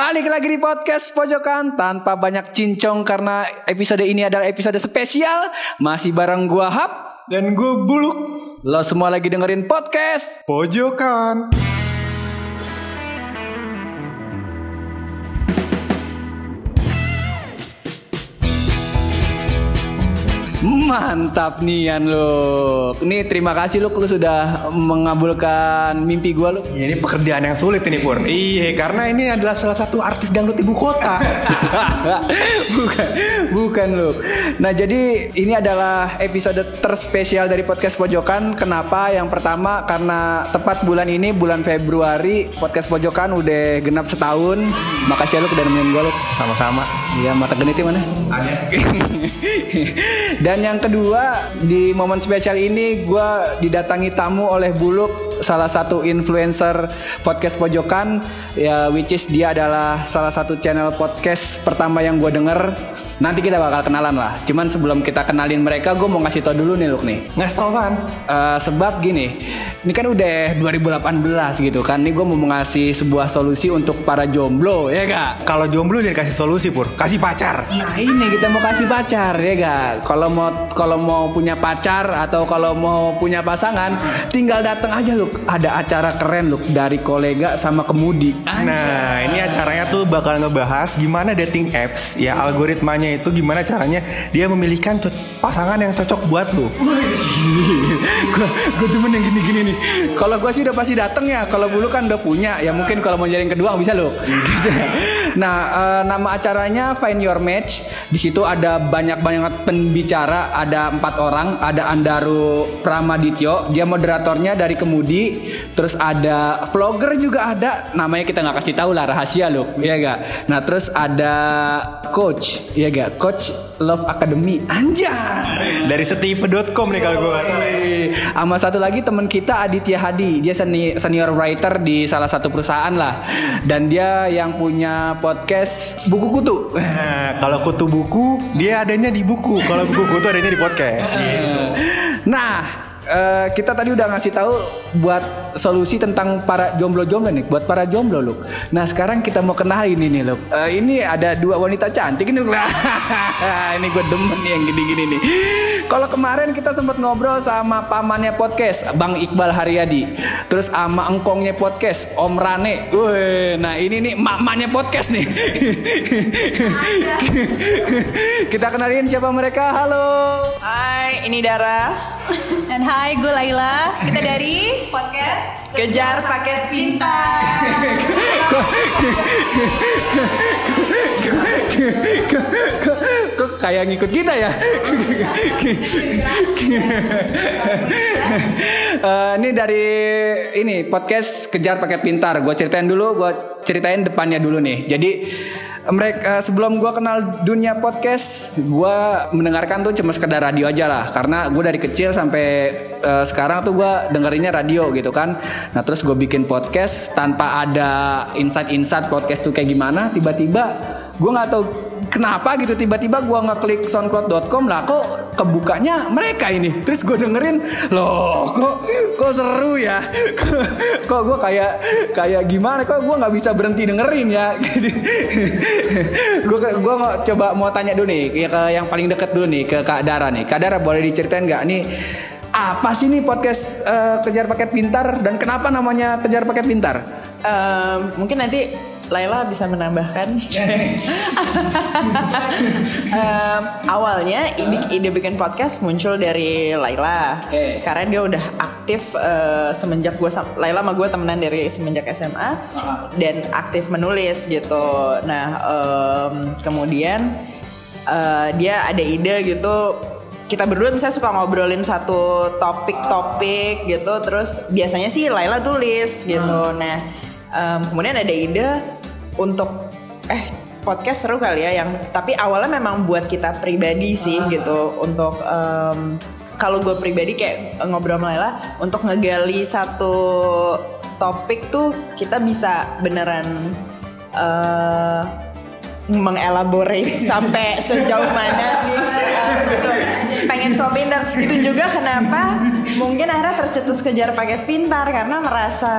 Balik lagi di podcast Pojokan tanpa banyak cincong karena episode ini adalah episode spesial. Masih bareng gua Hap. Dan gue buluk Lo semua lagi dengerin podcast. pojokan. Mantap nian lo. Nih terima kasih lo lu sudah mengabulkan mimpi gua lo. Ya, ini pekerjaan yang sulit ini Pur. Iya, karena ini adalah salah satu artis dangdut ibu kota. bukan, bukan lu. Nah, jadi ini adalah episode terspesial dari podcast Pojokan. Kenapa? Yang pertama karena tepat bulan ini bulan Februari podcast Pojokan udah genap setahun. Makasih ya lu udah nemenin gue lu. Sama-sama. Iya, mata genitnya mana? Ada. Dan yang kedua di momen spesial ini gue didatangi tamu oleh Buluk salah satu influencer podcast pojokan. Ya which is dia adalah salah satu channel podcast pertama yang gue denger nanti kita bakal kenalan lah cuman sebelum kita kenalin mereka gue mau ngasih tau dulu nih Luk nih Nggak tau kan? Eh, sebab gini, ini kan udah 2018 gitu kan. Ini gue mau ngasih sebuah solusi untuk para jomblo, ya gak? Kalau jomblo jangan kasih solusi Pur, kasih pacar. Nah ini kita mau kasih pacar ya gak? Kalau mau kalau mau punya pacar atau kalau mau punya pasangan, tinggal datang aja loh. Ada acara keren loh dari kolega sama kemudi. Nah, ini acaranya tuh bakal ngebahas gimana dating apps ya algoritmanya itu gimana caranya dia memilihkan pasangan yang cocok buat lu. gue gue demen yang gini-gini nih. Kalau gue sih udah pasti dateng ya. Kalau dulu kan udah punya. Ya mungkin kalau mau jadi yang kedua bisa loh. nah eh, nama acaranya Find Your Match. Di situ ada banyak banget pembicara. Ada empat orang. Ada Andaru Pramadityo. Dia moderatornya dari Kemudi. Terus ada vlogger juga ada. Namanya kita nggak kasih tahu lah rahasia loh. Iya gak? Nah terus ada coach. Iya gak? Coach Love Academy. Anjay. Dari setipe.com nih kalau gue. Wih, Sama satu lagi teman kita Aditya Hadi, dia seni- senior writer di salah satu perusahaan lah, dan dia yang punya podcast buku kutu. Nah, kalau kutu buku dia adanya di buku. Kalau buku kutu adanya di podcast. Nah, eh, kita tadi udah ngasih tahu buat solusi tentang para jomblo-jomblo nih, buat para jomblo loh. Nah, sekarang kita mau kenalin ini loh. Eh, ini ada dua wanita cantik ini ini gue demen nih yang gini-gini nih. Kalau kemarin kita sempat ngobrol sama pamannya podcast, Bang Iqbal Haryadi. Terus sama engkongnya podcast, Om Rane. Wih, nah ini nih mamanya podcast nih. kita kenalin siapa mereka. Halo. Hai, ini Dara. Dan hai, gue Laila. Kita dari podcast Kejar paket pintar. kayak ngikut kita ya? Eh, ini dari ini podcast kejar paket pintar. Gue ceritain dulu, gue ceritain depannya dulu nih. Jadi mereka sebelum gue kenal dunia podcast, gue mendengarkan tuh cuma sekedar radio aja lah. Karena gue dari kecil sampai eh, sekarang tuh gue dengerinnya radio gitu kan. Nah terus gue bikin podcast tanpa ada insight-insight podcast tuh kayak gimana. Tiba-tiba gue nggak tahu kenapa gitu tiba-tiba gua ngeklik soundcloud.com lah kok kebukanya mereka ini? Terus gue dengerin loh kok kok seru ya? Kok, gue kayak kayak gimana? Kok gue nggak bisa berhenti dengerin ya? Gue gue coba mau tanya dulu nih ya ke yang paling deket dulu nih ke kak Dara nih. Kak Dara boleh diceritain nggak nih apa sih nih podcast eh, kejar paket pintar? Dan kenapa namanya kejar paket pintar? Em, mungkin nanti Laila bisa menambahkan. Em, awalnya ide, ide bikin podcast muncul dari Laila, Oke. karena dia udah aktif eh, semenjak gue Laila sama gue temenan dari semenjak SMA dan aktif menulis gitu. Nah em, kemudian eh, dia ada ide gitu kita berdua misalnya suka ngobrolin satu topik-topik gitu terus biasanya sih Laila tulis gitu nah em, kemudian ada ide untuk eh podcast seru kali ya yang tapi awalnya memang buat kita pribadi sih gitu. Untuk em, kalau gue pribadi kayak ngobrol sama Laila untuk ngegali satu topik tuh kita bisa beneran eh mengelaborate sampai sejauh mana sih. Eh, gitu. pengen so pintar itu juga kenapa mungkin akhirnya tercetus kejar paket pintar karena merasa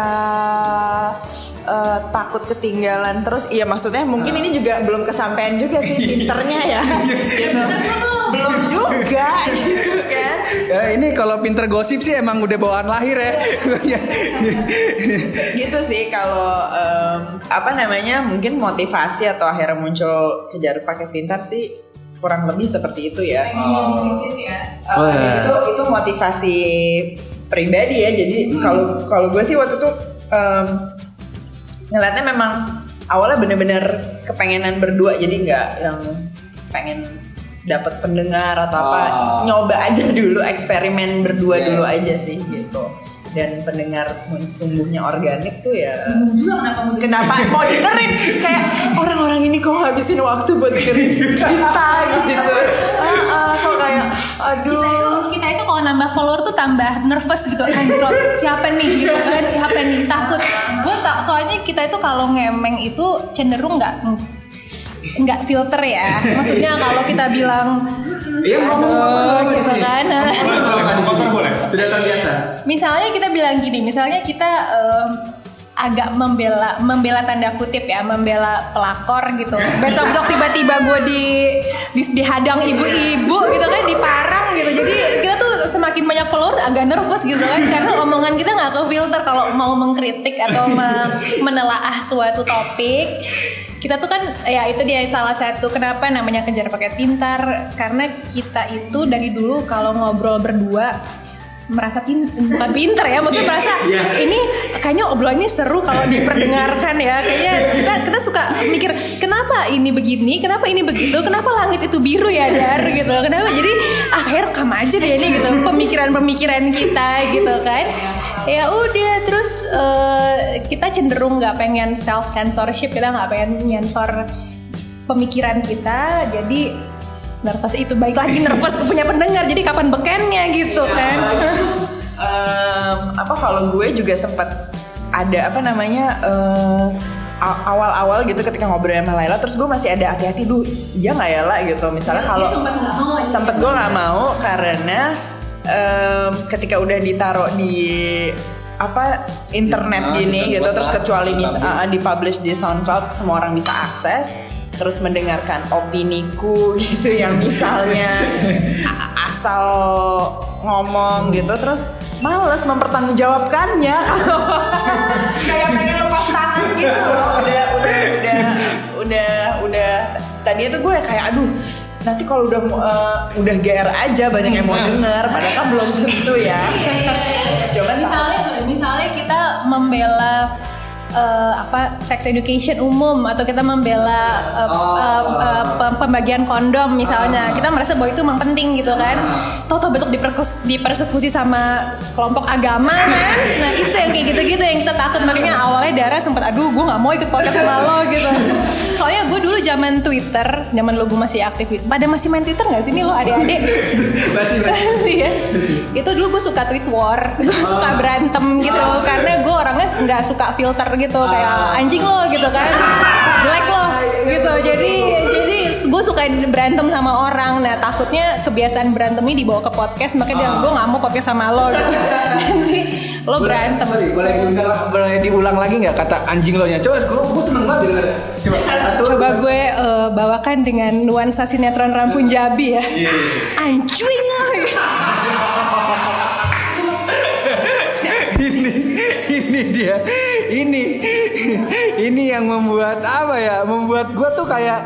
eh, takut ketinggalan terus iya maksudnya mungkin ini juga belum kesampaian juga sih pinternya ya gitu. belum juga gitu kan Ya, ini kalau pinter gosip sih emang udah bawaan lahir ya. gitu sih kalau em, apa namanya mungkin motivasi atau akhirnya muncul kejar paket pintar sih kurang lebih seperti itu ya. Eh, Oh, ya. itu itu motivasi pribadi ya. Jadi kalau kalau gue sih waktu itu em, ngeliatnya memang awalnya bener-bener kepengenan berdua jadi nggak yang pengen dapat pendengar atau apa Oh. nyoba aja dulu eksperimen berdua Yes. dulu aja sih gitu dan pendengar tumbuhnya organik tuh ya. Kenapa mau dengerin? Kayak orang-orang ini kok ngabisin waktu buat dengerin kita gitu. Ah, ah, kok kayak kita itu aduh. kita itu kalau nambah follower tuh tambah nervous gitu anjrot siapa nih gitu kan? Siapa nih? Takut. Gue tak soalnya kita itu kalau ngemeng itu cenderung nggak nggak filter ya. Maksudnya kalau kita bilang Iya, gitu kan. Kotor boleh. Sudah terbiasa. misalnya kita bilang gini misalnya kita em, agak membela membela tanda kutip ya membela pelakor gitu. Besok besok tiba-tiba gue di, di dihadang ibu-ibu gitu kan di parang gitu. Jadi kita tuh semakin banyak follower agak nervous gitu kan. Karena omongan kita nggak ke filter kalau mau mengkritik atau me- menelaah suatu topik. Kita tuh kan ya itu dia salah satu kenapa namanya kejar paket pintar. Karena kita itu dari dulu kalau ngobrol berdua merasa pin bukan pinter ya maksudnya merasa ini kayaknya obrolan ini seru kalau diperdengarkan ya. Kayaknya kita kita suka mikir kenapa ini begini kenapa ini begitu kenapa langit itu biru ya dar gitu. Kenapa? Jadi ah kayak rekam aja deh ini gitu. Pemikiran-pemikiran kita gitu kan. Ya udah terus eh, kita cenderung nggak pengen self censorship kita nggak pengen nyensor pemikiran kita. Jadi nervous itu baik lagi nervous punya pendengar jadi kapan bekennya gitu kan Em, apa kalau gue juga sempat ada apa namanya a- awal-awal gitu ketika ngobrol sama Laila terus gue masih ada hati-hati duh iya nggak ya lah gitu misalnya kalau sempet nggak mau aja. sempet gue nggak mau karena em, ketika udah ditaruh di apa internet Ah, gini gitu terus kecuali mis publish. uh, dipublish di SoundCloud semua orang bisa akses terus mendengarkan opiniku gitu yang misalnya. Asal ngomong gitu terus males mempertanggungjawabkannya. Kalau kayak pengen lepas tangan gitu loh udah udah udah udah udah. Tadi itu gue kayak aduh nanti kalau udah uh, udah GR aja banyak yang mau denger. Padahal kan belum tentu ya. Coba misalnya misalnya kita membela eh, apa sex education umum atau kita membela eh, Oh, eh, pem- pembagian kondom misalnya. Kita merasa bahwa itu memang penting gitu kan. Tahu-tahu besok diperkus- dipersekusi sama kelompok agama kan? Nah itu yang kayak gitu-gitu yang kita takut. Makanya awalnya Dara sempat aduh gue nggak mau ikut podcast sama lo gitu. Soalnya gue dulu zaman Twitter zaman lo gue masih aktif pada masih main Twitter nggak sih nih lo adik-adik? Masih, masih. sih ya. Itu dulu gue suka tweet war, gue suka berantem gitu, karena gue orangnya nggak suka filter gitu, kayak anjing lo gitu kan, jelek lo gitu. Jadi jadi gue suka berantem sama orang. Nah takutnya kebiasaan berantem ini dibawa ke podcast, makanya gue nggak mau podcast sama lo. Gitu. Lo berantem. Sorry, boleh diulang, boleh diulang lagi nggak kata anjing lo nya? Coba, gue, gue seneng banget denger. Coba, satu, Coba gue eh, bawakan dengan nuansa sinetron Rampun Jabi ya. Anjing lo. ini ini dia ini ini yang membuat apa ya? Membuat gue tuh kayak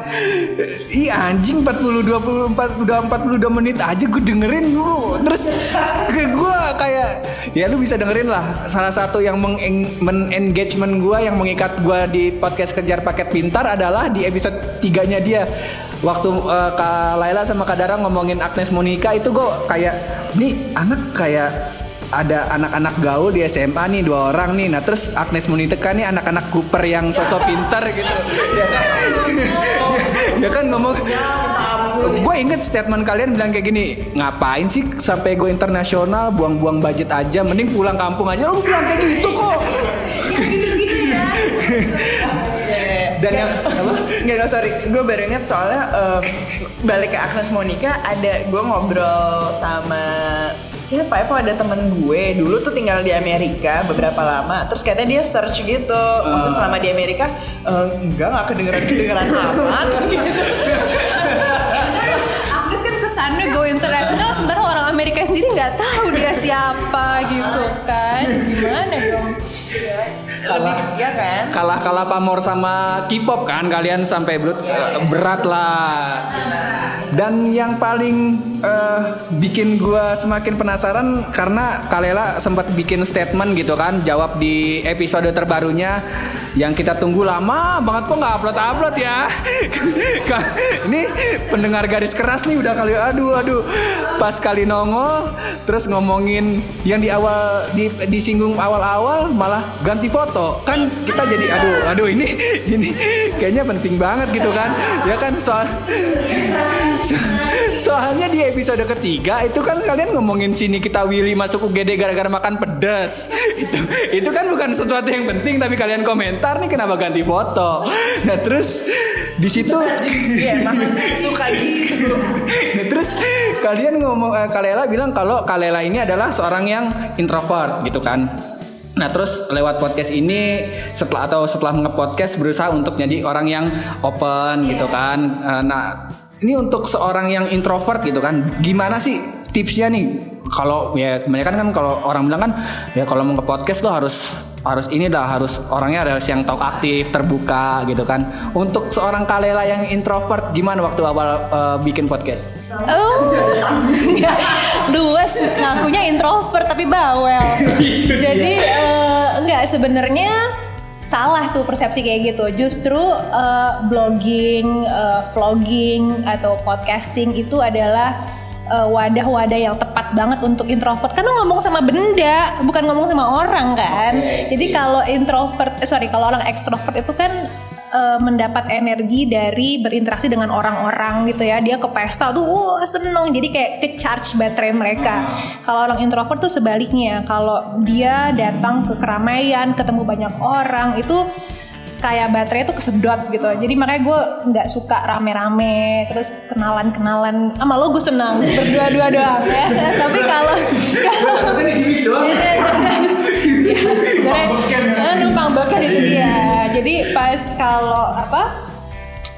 ih anjing 40 24 udah 42 menit aja gue dengerin dulu terus ke gue kayak ya lu bisa dengerin lah. Salah satu yang meng engagement gue yang mengikat gue di podcast kejar paket pintar adalah di episode tiganya dia. Waktu eh, Kak Laila sama Kak Dara ngomongin Agnes Monica itu gue kayak nih anak kayak ada anak-anak gaul di SMA nih dua orang nih. Nah terus Agnes Monica nih anak-anak Cooper yang sosok pintar gitu. ya kan? ya kan ngomong. Gue inget statement kalian bilang kayak gini, ngapain sih sampai gue internasional, buang-buang budget aja, mending pulang kampung aja. Lu bilang kayak gitu kok. Dan yang apa? Nggak, nggak, sorry, gue baru inget soalnya em, balik ke Agnes Monica ada gue ngobrol sama siapa ya kok ada temen gue. Dulu tuh tinggal di Amerika beberapa lama. Terus katanya dia search gitu. Maksudnya selama di Amerika "Eh, enggak nggak kedengeran kedengeran amat. Agnes kan kesannya go internasional sementara orang Amerika sendiri nggak tahu dia siapa gitu kan. Gimana dong? Lebih ya kan. Kalah kalah pamor sama K-pop kan kalian sampai berat, berat lah dan yang paling eh, bikin gua semakin penasaran karena Kalela sempat bikin statement gitu kan jawab di episode terbarunya yang kita tunggu lama banget kok nggak upload upload ya ini pendengar garis keras nih udah kali aduh aduh. Pas kali nongol terus ngomongin yang di awal di disinggung awal-awal malah ganti foto. Kan kita jadi aduh aduh ini ini kayaknya penting banget gitu kan? Ya kan? Soal soalnya di episode ketiga itu kan kalian ngomongin sini kita Willy masuk UGD gara-gara makan pedas. Itu itu kan bukan sesuatu yang penting tapi kalian komentar nih kenapa ganti foto. Nah terus di situ Iya suka gitu. Nah, terus kalian ngomong eh, Kalela bilang kalau Kalela ini adalah seorang yang introvert gitu kan. Nah terus lewat podcast ini setelah atau setelah nge-podcast berusaha untuk jadi orang yang open gitu kan. Eh, Nah ini untuk seorang yang introvert gitu kan, gimana sih tipsnya nih? Kalau ya kebanyakan kan kalau orang bilang kan ya kalau mau nge-podcast lo harus harus ini dah harus orangnya harus yang talk aktif terbuka gitu kan. Untuk seorang Kalela yang introvert gimana waktu awal eh, bikin podcast? Oh, luas ngakunya introvert tapi bawel. Jadi eh, enggak sebenarnya salah tuh persepsi kayak gitu. Justru eh, blogging, eh, vlogging atau podcasting itu adalah eh, wadah-wadah yang tepat banget untuk introvert karena ngomong sama benda bukan ngomong sama orang kan. Jadi kalau introvert, eh, sorry kalau orang ekstrovert itu kan eh, mendapat energi dari berinteraksi dengan orang-orang gitu ya. Dia ke pesta tuh wah seneng. Jadi kayak ke charge baterai mereka. Kalau orang introvert tuh sebaliknya. Kalau dia datang ke keramaian ketemu banyak orang itu kayak baterai tuh kesedot gitu. Jadi makanya gue nggak suka rame-rame terus kenalan-kenalan. Sama lo gue senang berdua-dua doang ya. Tapi kalau ya, sebenarnya eh, numpang bokeh itu dia jadi pas kalau apa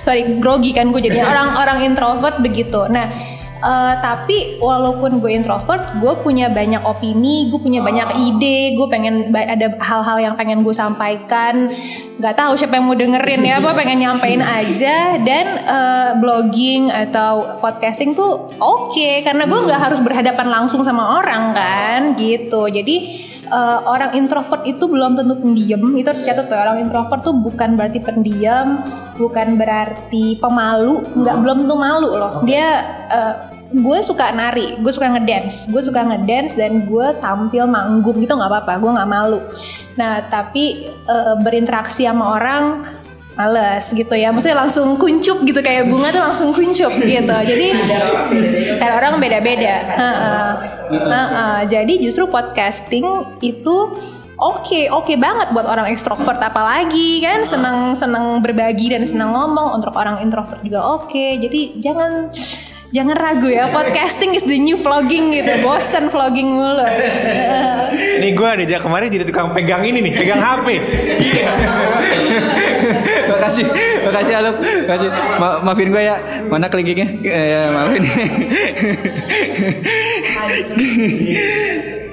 sorry grogi kan gue jadi orang-orang introvert begitu. Nah eh, tapi walaupun gue introvert gue punya banyak opini gue punya banyak ide gue pengen ada hal-hal yang pengen gue sampaikan. Nggak tahu siapa yang mau dengerin ya gue pengen nyampein aja. Dan eh, blogging atau podcasting tuh oke karena gue nggak harus berhadapan langsung sama orang kan gitu. Jadi eh, orang introvert itu belum tentu pendiam. Itu harus catat tuh orang introvert tuh bukan berarti pendiam bukan berarti pemalu nggak belum tentu malu loh. Dia eh, gue suka nari gue suka ngedance gue suka ngedance dan gue tampil manggung gitu nggak apa-apa gue nggak malu. Nah tapi eh, berinteraksi sama orang males gitu ya. Maksudnya langsung kuncup gitu kayak bunga tuh langsung kuncup gitu. Jadi kan orang beda-beda. Jadi justru podcasting itu oke oke banget buat orang ekstrovert apalagi kan? Senang senang berbagi dan senang ngomong. Untuk orang introvert juga oke. Jadi jangan jangan ragu ya. Podcasting is the new vlogging gitu. Bosen vlogging mulu. Nih gue ada aja kemarin jadi tukang pegang ini nih, pegang HP. makasih. Makasih Aluk makasih. Ma- maafin gue ya. Mana kelingkingnya? Eh, ya, maafin.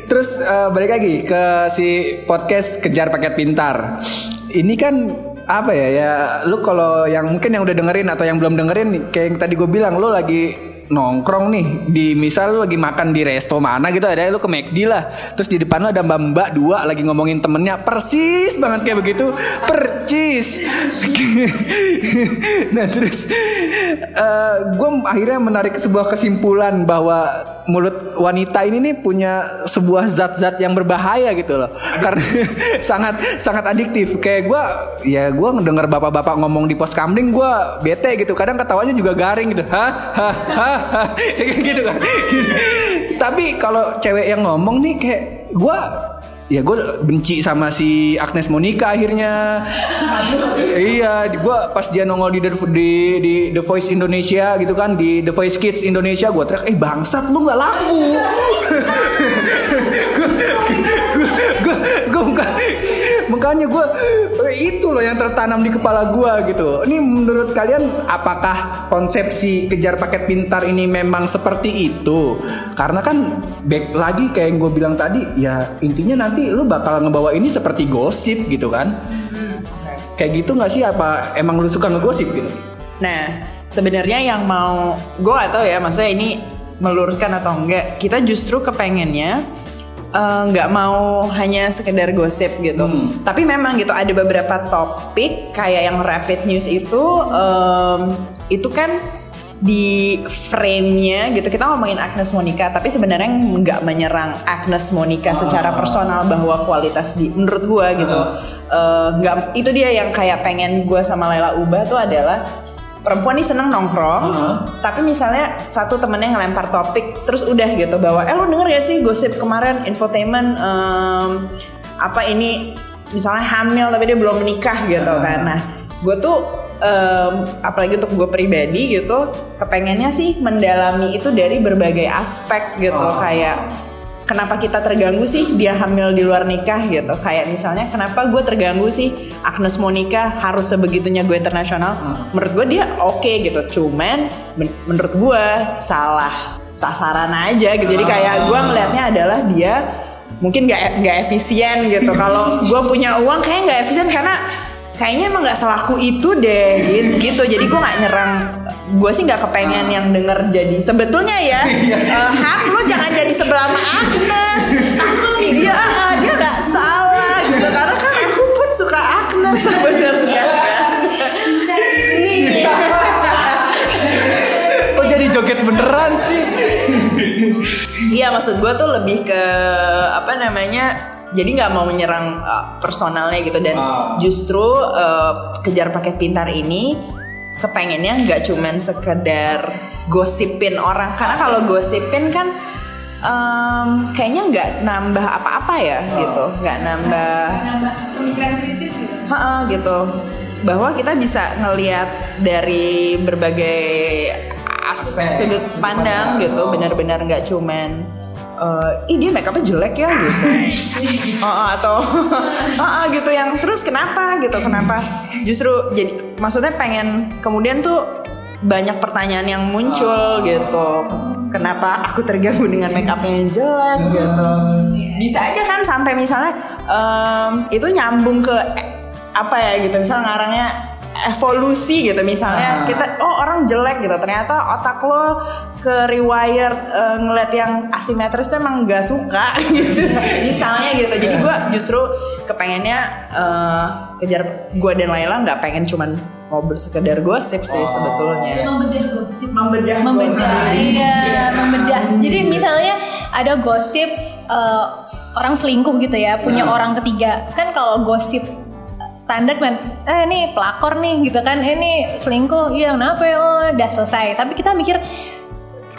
Terus eh, balik lagi ke si podcast kejar paket pintar. Ini kan apa ya ya lu kalau yang mungkin yang udah dengerin atau yang belum dengerin kayak yang tadi gue bilang lu lagi nongkrong nih. Di misal lu lagi makan di resto mana gitu ada lu ke McD lah. Terus di depan lu ada mbak mbak dua lagi ngomongin temennya. Persis banget kayak begitu. Percis. Nah terus gue akhirnya menarik sebuah kesimpulan bahwa mulut wanita ini nih punya sebuah zat-zat yang berbahaya gitu loh. Karena sangat sangat adiktif. Kayak gue ya gue ngedenger bapak-bapak ngomong di pos kamling gue bete gitu. Kadang ketawanya juga garing gitu. Hah hah? Hah? Hah. kayak gitu kan. Tapi kalau cewek yang ngomong nih kayak gue ya gue benci sama si Agnes Monica akhirnya. Iya gue pas dia nongol di, The- di di The Voice Indonesia gitu kan di The Voice Kids Indonesia gue teriak eh bangsat lu nggak laku. Gue gue bukan makanya gue itu loh yang tertanam di kepala gue gitu. Ini menurut kalian apakah konsepsi kejar paket pintar ini memang seperti itu? Karena kan back lagi kayak yang gue bilang tadi ya intinya nanti lu bakal ngebawa ini seperti gosip gitu kan? Kayak gitu nggak sih? Apa emang lu suka ngegosip gitu? Nah, sebenarnya yang mau gue gak tahu ya, maksudnya ini meluruskan atau enggak. Kita justru kepengennya eh, nggak mau hanya sekedar gosip gitu. Tapi memang gitu ada beberapa topik kayak yang rapid news itu em, itu kan di frame-nya gitu. Kita ngomongin Agnes Monica tapi sebenarnya nggak menyerang Agnes Monica secara personal bahwa kualitas di menurut gua gitu. Eh, nggak itu dia yang kayak pengen gua sama Laila ubah tuh adalah perempuan nih seneng nongkrong tapi misalnya satu temennya ngelempar topik terus udah gitu bahwa eh lu denger gak sih gosip kemarin infotainment em, apa ini misalnya hamil tapi dia belum menikah gitu kan. Nah gue tuh em, apalagi untuk gue pribadi gitu kepengennya sih mendalami itu dari berbagai aspek gitu kayak kenapa kita terganggu sih dia hamil di luar nikah gitu? Kayak misalnya kenapa gue terganggu sih Agnes Monica harus sebegitunya gue internasional? Menurut gue dia oke gitu. Cuman men- menurut gue salah sasaran aja gitu. Jadi kayak gue ngelihatnya adalah dia mungkin gak, nggak efisien gitu. Kalau gue punya uang kayak nggak efisien karena kayaknya emang nggak selaku itu deh gitu, gitu. jadi gue nggak nyerang gue sih nggak kepengen yang denger jadi sebetulnya ya. Eh, hak lu jangan jadi sebelah sama Agnes dia ah, dia nggak salah gitu karena kan aku pun suka Agnes sebenarnya. Iya. kok jadi joget beneran sih? Iya maksud gue tuh lebih ke apa namanya jadi nggak mau menyerang uh, personalnya gitu. Dan justru uh, kejar paket pintar ini kepengennya nggak cuman sekedar gosipin orang. Karena kalau gosipin kan em, kayaknya nggak nambah apa-apa ya gitu. Nggak nambah nambah pemikiran kritis gitu. Ha gitu. Bahwa kita bisa ngelihat dari berbagai aspek sudut pandang gitu benar-benar nggak cuman eh, ih dia make upnya jelek ya gitu. Oh, atau oh, gitu yang terus kenapa? gitu kenapa? Justru jadi maksudnya pengen kemudian tuh banyak pertanyaan yang muncul gitu. Kenapa aku terganggu dengan make upnya yang jelek? Gitu. Bisa aja kan sampai misalnya em, itu nyambung ke eh, apa ya gitu misalnya ngarangnya evolusi gitu. Misalnya kita oh orang jelek gitu. Ternyata otak lo ke rewired eh, ngeliat yang asimetris tuh emang gak suka gitu misalnya gitu. Jadi gue justru kepengennya eh, kejar gue dan Laila nggak pengen cuman ngobrol sekedar gosip sih sebetulnya. Membedah gosip. Membedah membedah gosip. iya membedah. Jadi misalnya ada gosip eh, orang selingkuh gitu ya punya orang ketiga. Kan kalau gosip standar kan eh ini pelakor nih gitu kan. Eh, ini selingkuh. Iya kenapa ya? Oh, udah selesai. Tapi kita mikir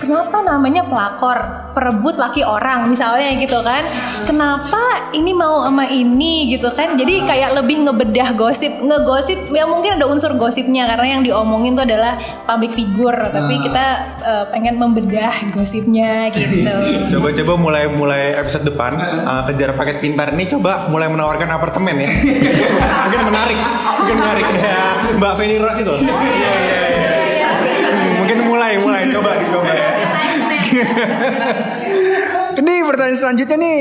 kenapa namanya pelakor perebut laki orang misalnya gitu kan? Kenapa ini mau sama ini gitu kan? Jadi kayak lebih ngebedah gosip ngegosip ya mungkin ada unsur gosipnya karena yang diomongin tuh adalah public figure tapi kita eh, pengen membedah gosipnya gitu. Coba-coba mulai mulai episode depan uh, kejar paket pintar. Ini coba mulai menawarkan apartemen ya. mungkin menarik, mungkin menarik ya. Mbak Feni Rose itu. Iya iya. Hmm, Mungkin mulai mulai coba dicoba ya. Ini pertanyaan selanjutnya nih,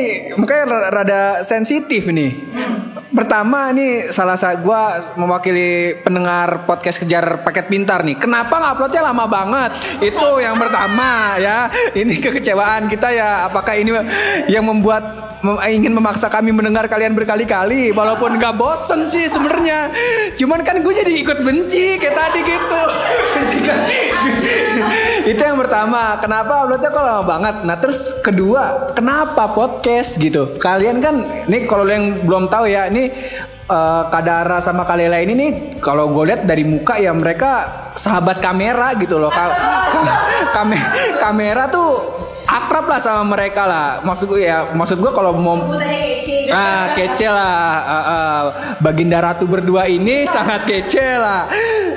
ra- rada sensitif nih. Pertama nih salah satu gua mewakili pendengar podcast kejar paket pintar nih. Kenapa nguploadnya lama banget? Itu yang pertama ya. Ini kekecewaan kita ya. Apakah ini yang membuat mem- ingin memaksa kami mendengar kalian berkali-kali walaupun gak bosen sih sebenarnya. Cuman kan gue jadi ikut benci kayak tadi gitu. itu yang pertama. Kenapa? Uploadnya kok lama banget. Nah terus kedua kenapa podcast gitu? Kalian kan nih kalau yang belum tahu ya ini eh, Kadara sama Kalela ini nih kalau gue lihat dari muka ya mereka sahabat kamera gitu loh. Ka- ka- kame- kamera tuh akrab lah sama mereka lah. Maksud gue ya, maksud gue kalau mau kece. Ah, kece lah. Ah, ah. Baginda Ratu berdua ini sangat kece lah.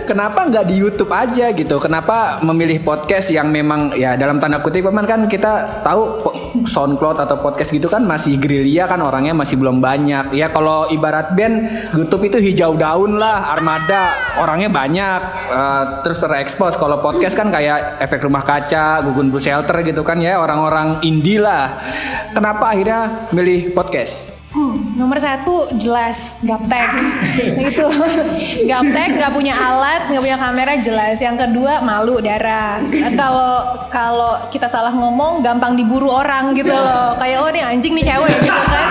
Kenapa nggak di YouTube aja gitu? Kenapa memilih podcast yang memang ya dalam tanda kutip memang kan kita tahu SoundCloud atau podcast gitu kan masih gerilya kan orangnya masih belum banyak. Ya kalau ibarat band YouTube itu hijau daun lah, armada orangnya banyak eh, terus terekspos. Kalau podcast kan kayak efek rumah kaca, gugun blue shelter gitu kan ya orang-orang indie lah. Kenapa akhirnya milih podcast? Nomor satu jelas gaptek. Itu gaptek nggak punya alat nggak punya kamera jelas. Yang kedua malu darah. Nah, kalau kalau kita salah ngomong gampang diburu orang gitu loh. Kayak oh nih anjing nih cewek gitu kan.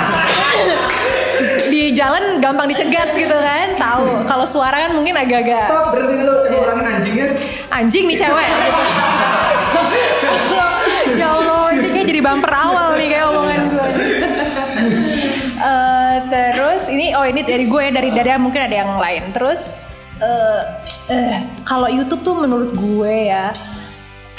Di jalan gampang dicegat gitu kan tahu. Kalau suara kan mungkin agak-agak berarti lu coba ulangin anjingnya. anjing nih cewek. Ya ini dari gue ya dari dari mungkin ada yang lain. Terus eh eh, kalau YouTube tuh menurut gue ya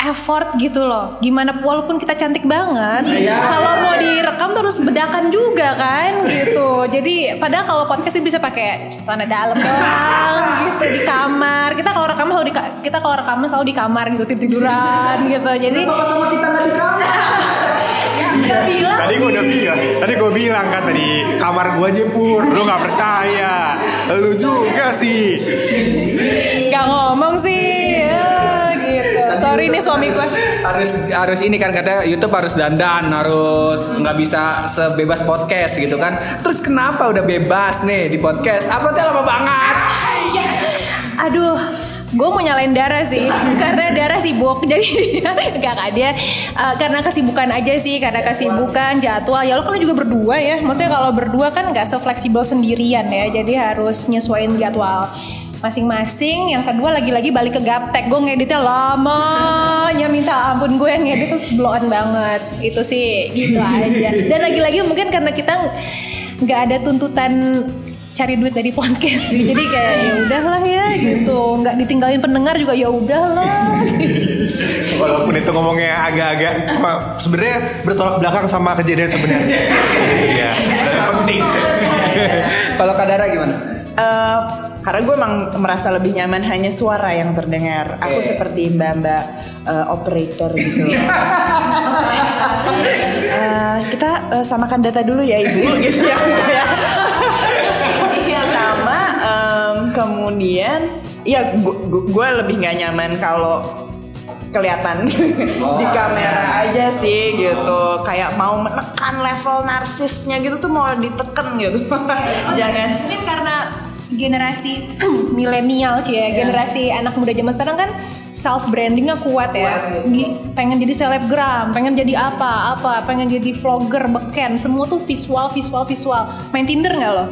effort gitu loh. Gimana walaupun kita cantik banget kalau mau direkam terus bedakan juga kan gitu. Jadi padahal kalau podcast sih bisa pakai celana dalam doang gitu di kamar. Kita kalau rekaman selalu di kita kalau rekaman selalu di kamar gitu tidur tiduran gitu. Jadi sama kita nggak di kamar? ya bilang Tadi gue udah bilang, tadi gue bilang kan tadi kamar gue aja pur, lu nggak percaya, lu juga sih. nggak ngomong sih. Eh, gitu. Sorry nih suami gue harus harus ini kan katanya YouTube harus dandan harus nggak bisa sebebas podcast gitu kan. Terus kenapa udah bebas nih di podcast? Uploadnya lama banget. Aduh, gue mau nyalain darah sih, karena darah sibuk. Jadi gak gak dia eh, karena kesibukan aja sih, karena kesibukan jadwal. Ya lo kan juga berdua ya, maksudnya kalau berdua kan nggak sefleksibel sendirian ya, jadi harus nyesuaiin jadwal masing-masing. Yang kedua lagi-lagi balik ke gaptek, gue ngeditnya lama, ya minta ampun gue yang ngedit tuh blowan banget. Itu sih gitu aja. Dan lagi-lagi mungkin karena kita nggak ada tuntutan cari duit dari podcast sih. Jadi kayak ya udahlah ya gitu. Nggak ditinggalin pendengar juga ya udahlah. Walaupun itu ngomongnya agak-agak sebenarnya bertolak belakang sama kejadian sebenarnya. Itu dia. Yang penting. kalau Kadara gimana Eh, karena gue emang merasa lebih nyaman hanya suara yang terdengar. Aku seperti mbak-mbak eh, operator gitu. Eh, kita eh, samakan data dulu ya ibu, gitu ya. Kemudian, ya gue lebih nggak nyaman kalau kelihatan di kamera aja sih gitu. Kayak mau menekan level narsisnya gitu tuh mau diteken gitu. Jangan. Mungkin karena generasi milenial sih ya, generasi anak muda zaman sekarang kan self brandingnya kuat ya. Di, pengen jadi selebgram, pengen jadi apa, apa, pengen jadi vlogger, beken, semua tuh visual, visual, visual. Main Tinder nggak lo?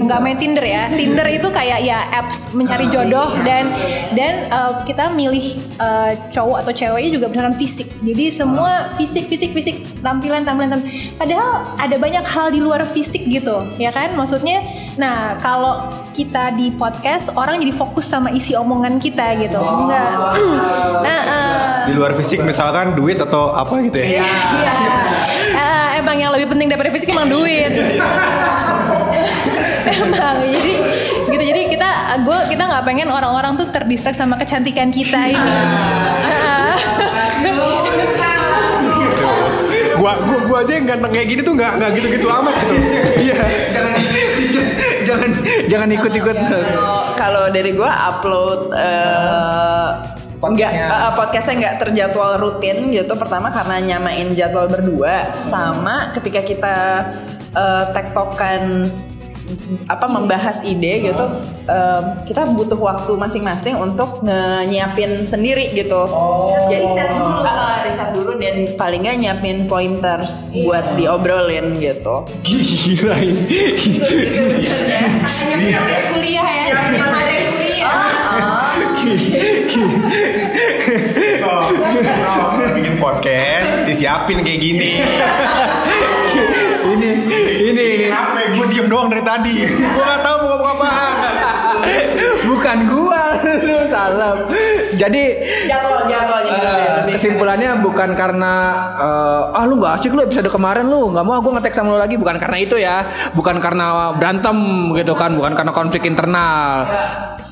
Nggak main Tinder ya. Tinder itu kayak ya apps mencari jodoh dan dan eh, kita milih eh, cowok atau ceweknya juga berdasarkan fisik. Jadi semua fisik, fisik, fisik, tampilan, tampilan, tampilan. Padahal ada banyak hal di luar fisik gitu, ya kan? Maksudnya, nah kalau kita di podcast orang jadi fokus sama isi omongan kita gitu, enggak? nah, eh, Di luar fisik misalkan duit atau apa gitu ya. Iya. Eh, emang yang lebih penting daripada fisik emang duit. Emang jadi gitu jadi kita gue kita nggak pengen orang-orang tuh terdistrak sama kecantikan kita ini. Gua, gua, gua aja yang ganteng kayak gini tuh nggak nggak gitu-gitu amat gitu. Iya. jangan jangan jangan ikut-ikut Kalau- dari gue upload eh Enggak, Podcastnya. podcastnya nggak terjadwal rutin gitu. Pertama karena nyamain jadwal berdua, sama ketika kita eh, tektokan apa membahas ide gitu, em, kita butuh waktu masing-masing untuk nyiapin sendiri gitu. Jadi riset dulu, riset dulu dan paling nggak nyiapin pointers buat diobrolin gitu. Gila ini. kuliah ya, materi kuliah. Oh, oh, bikin podcast disiapin kayak gini. Tadi. Gue gak tahu mau ngomong apaan. bukan gua. Lu salah Jadi Jadwal, jadwalnya eh, lebih- lebih- kesimpulannya bukan karena eh, ah lu nggak asik lu episode kemarin lu nggak mau gue ngetek sama lu lagi. Bukan karena itu ya. Bukan karena berantem gitu kan. Bukan karena konflik internal.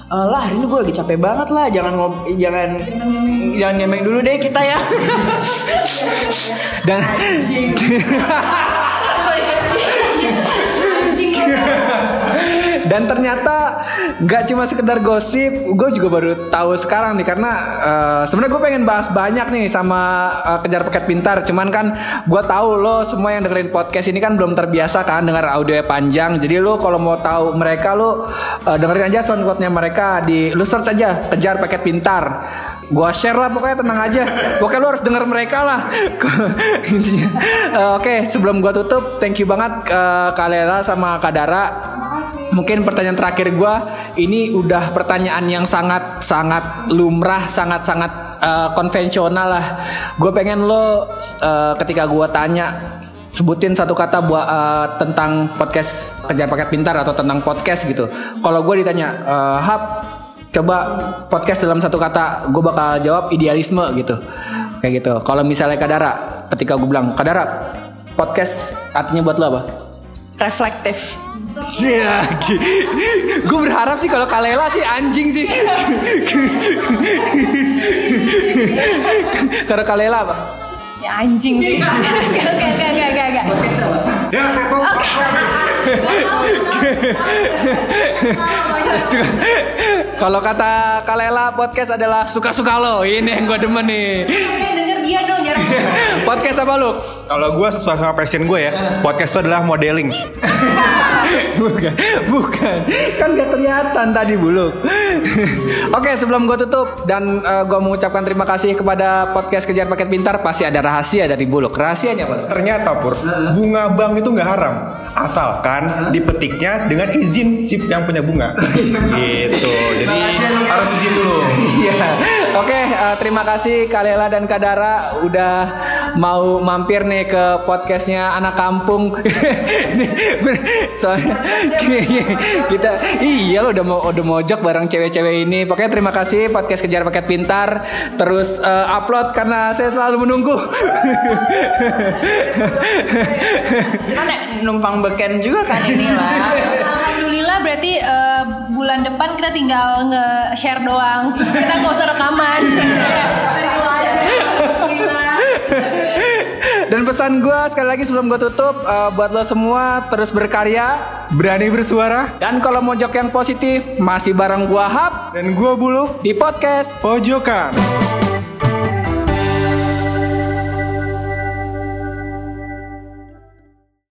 Eh, lah hari ini gue lagi capek banget lah. Jangan ngob jangan jangan ngemeng dulu deh kita ya. Dan dan ternyata nggak cuma sekedar gosip gue juga baru tahu sekarang nih karena eh, sebenarnya gue pengen bahas banyak nih sama eh, kejar paket pintar. Cuman kan gue tahu lo semua yang dengerin podcast ini kan belum terbiasa kan dengar audio panjang. Jadi lo kalau mau tahu mereka lo eh, dengerin aja soundcloudnya mereka di lu search aja kejar paket pintar gua share lah pokoknya tenang aja. Pokoknya lu harus denger mereka lah. Intinya. Eh, oke sebelum gua tutup thank you banget eh, Kak Lela sama Kak Dara. Mungkin pertanyaan terakhir gua ini udah pertanyaan yang sangat sangat lumrah sangat sangat eh, konvensional lah. Gue pengen lo eh, ketika gua tanya sebutin satu kata buat eh, tentang podcast kejar paket pintar atau tentang podcast gitu. Kalau gue ditanya eh, hap coba podcast dalam satu kata gue bakal jawab idealisme gitu kayak gitu kalau misalnya Kadara ketika gue bilang Kadara podcast artinya buat lo apa reflektif Iya, gue berharap sih kalau Kalela sih anjing sih. kalau Kalela apa? Ya anjing sih. Gak, gak, gak, gak, gak, gak. Ya. Kalau kata Kalela podcast adalah suka-suka lo. Ini yang gue demen nih. Eh, jarang. Podcast apa lu? Kalau gue sesuai sama passion gue ya, podcast itu adalah modeling. bukan, bukan. Kan gak kelihatan tadi bulu. Oke, sebelum gue tutup dan gue mengucapkan terima kasih kepada podcast Kejar Paket Pintar, pasti ada rahasia dari Buluk. Rahasianya apa? Ternyata pur, bunga bank itu nggak haram, asalkan dipetiknya dengan izin si yang punya bunga. gitu. Jadi harus izin dulu. Iya. Oke, eh, terima kasih Kalela dan Kadara udah mau mampir nih ke podcastnya anak kampung. Soalnya kita iya lo udah mau udah mojok bareng cewek-cewek ini. Pokoknya terima kasih podcast kejar paket pintar terus eh, upload karena saya selalu menunggu. kan numpang beken juga kan ini lah Alhamdulillah berarti eh, bulan depan kita tinggal nge-share doang. Kita nggak usah rekaman. Dan pesan gue sekali lagi sebelum gue tutup eh, buat lo semua terus berkarya Berani bersuara dan kalau mojok yang positif masih bareng gua Hap dan gue bulu di podcast pojokan.